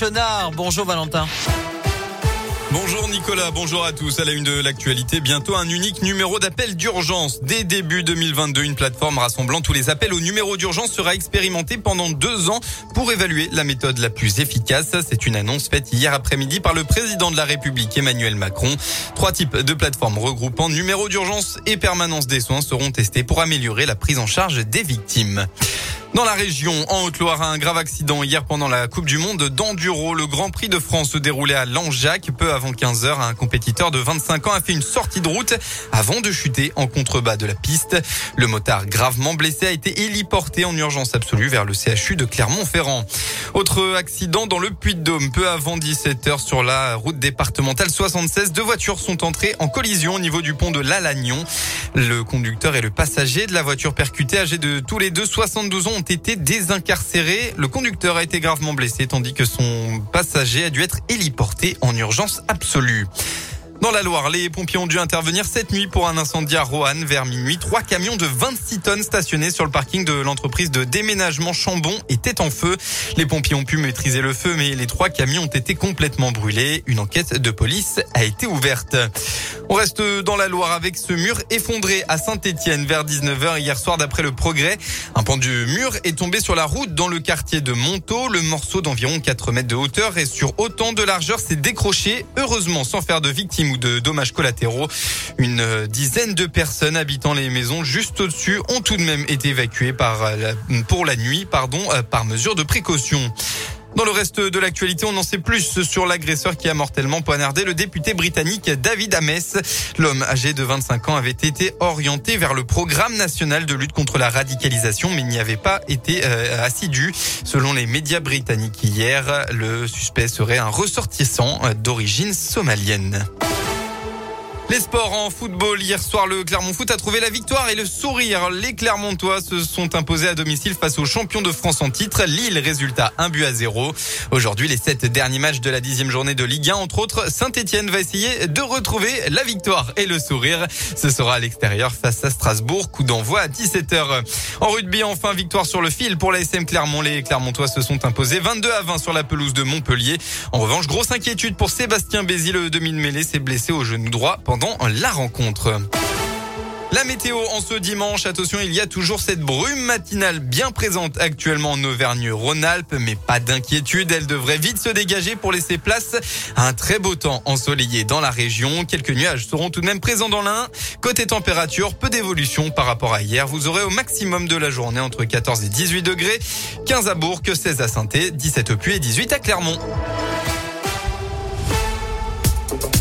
Chenard, bonjour Valentin. Bonjour Nicolas, bonjour à tous. À la une de l'actualité, bientôt un unique numéro d'appel d'urgence. Dès début 2022, une plateforme rassemblant tous les appels au numéro d'urgence sera expérimentée pendant deux ans pour évaluer la méthode la plus efficace. C'est une annonce faite hier après-midi par le président de la République Emmanuel Macron. Trois types de plateformes regroupant numéro d'urgence et permanence des soins seront testés pour améliorer la prise en charge des victimes. Dans la région, en Haute-Loire, un grave accident hier pendant la Coupe du Monde d'enduro. Le Grand Prix de France se déroulait à Langeac. Peu avant 15 heures, un compétiteur de 25 ans a fait une sortie de route avant de chuter en contrebas de la piste. Le motard gravement blessé a été héliporté en urgence absolue vers le CHU de Clermont-Ferrand. Autre accident dans le Puy-de-Dôme. Peu avant 17 heures sur la route départementale 76, deux voitures sont entrées en collision au niveau du pont de l'Alagnon. Le conducteur et le passager de la voiture percutée, âgés de tous les deux 72 ans, ont été désincarcérés. Le conducteur a été gravement blessé tandis que son passager a dû être héliporté en urgence absolue. Dans la Loire, les pompiers ont dû intervenir cette nuit pour un incendie à Roanne vers minuit. Trois camions de 26 tonnes stationnés sur le parking de l'entreprise de déménagement Chambon étaient en feu. Les pompiers ont pu maîtriser le feu, mais les trois camions ont été complètement brûlés. Une enquête de police a été ouverte. On reste dans la Loire avec ce mur effondré à Saint-Étienne vers 19h hier soir d'après le progrès. Un pan du mur est tombé sur la route dans le quartier de Montaut. Le morceau d'environ 4 mètres de hauteur et sur autant de largeur s'est décroché, heureusement sans faire de victimes ou de dommages collatéraux. Une euh, dizaine de personnes habitant les maisons juste au-dessus ont tout de même été évacuées euh, pour la nuit, pardon, euh, par mesure de précaution. Dans le reste de l'actualité, on en sait plus sur l'agresseur qui a mortellement poignardé le député britannique David Ames. L'homme âgé de 25 ans avait été orienté vers le programme national de lutte contre la radicalisation, mais n'y avait pas été assidu. Selon les médias britanniques hier, le suspect serait un ressortissant d'origine somalienne. Les sports en football. Hier soir, le Clermont Foot a trouvé la victoire et le sourire. Les Clermontois se sont imposés à domicile face aux champions de France en titre. Lille, résultat un but à zéro. Aujourd'hui, les sept derniers matchs de la dixième journée de Ligue 1, entre autres, Saint-Etienne va essayer de retrouver la victoire et le sourire. Ce sera à l'extérieur face à Strasbourg. Coup d'envoi à 17h. En rugby, enfin, victoire sur le fil pour la SM Clermont. Les Clermontois se sont imposés 22 à 20 sur la pelouse de Montpellier. En revanche, grosse inquiétude pour Sébastien Bézi, le demi-mêlée s'est blessé au genou droit pendant la rencontre. La météo en ce dimanche, attention, il y a toujours cette brume matinale bien présente actuellement en Auvergne-Rhône-Alpes, mais pas d'inquiétude, elle devrait vite se dégager pour laisser place à un très beau temps ensoleillé dans la région. Quelques nuages seront tout de même présents dans l'Ain. Côté température, peu d'évolution par rapport à hier. Vous aurez au maximum de la journée entre 14 et 18 degrés, 15 à Bourg, 16 à saint 17 au Puy et 18 à Clermont.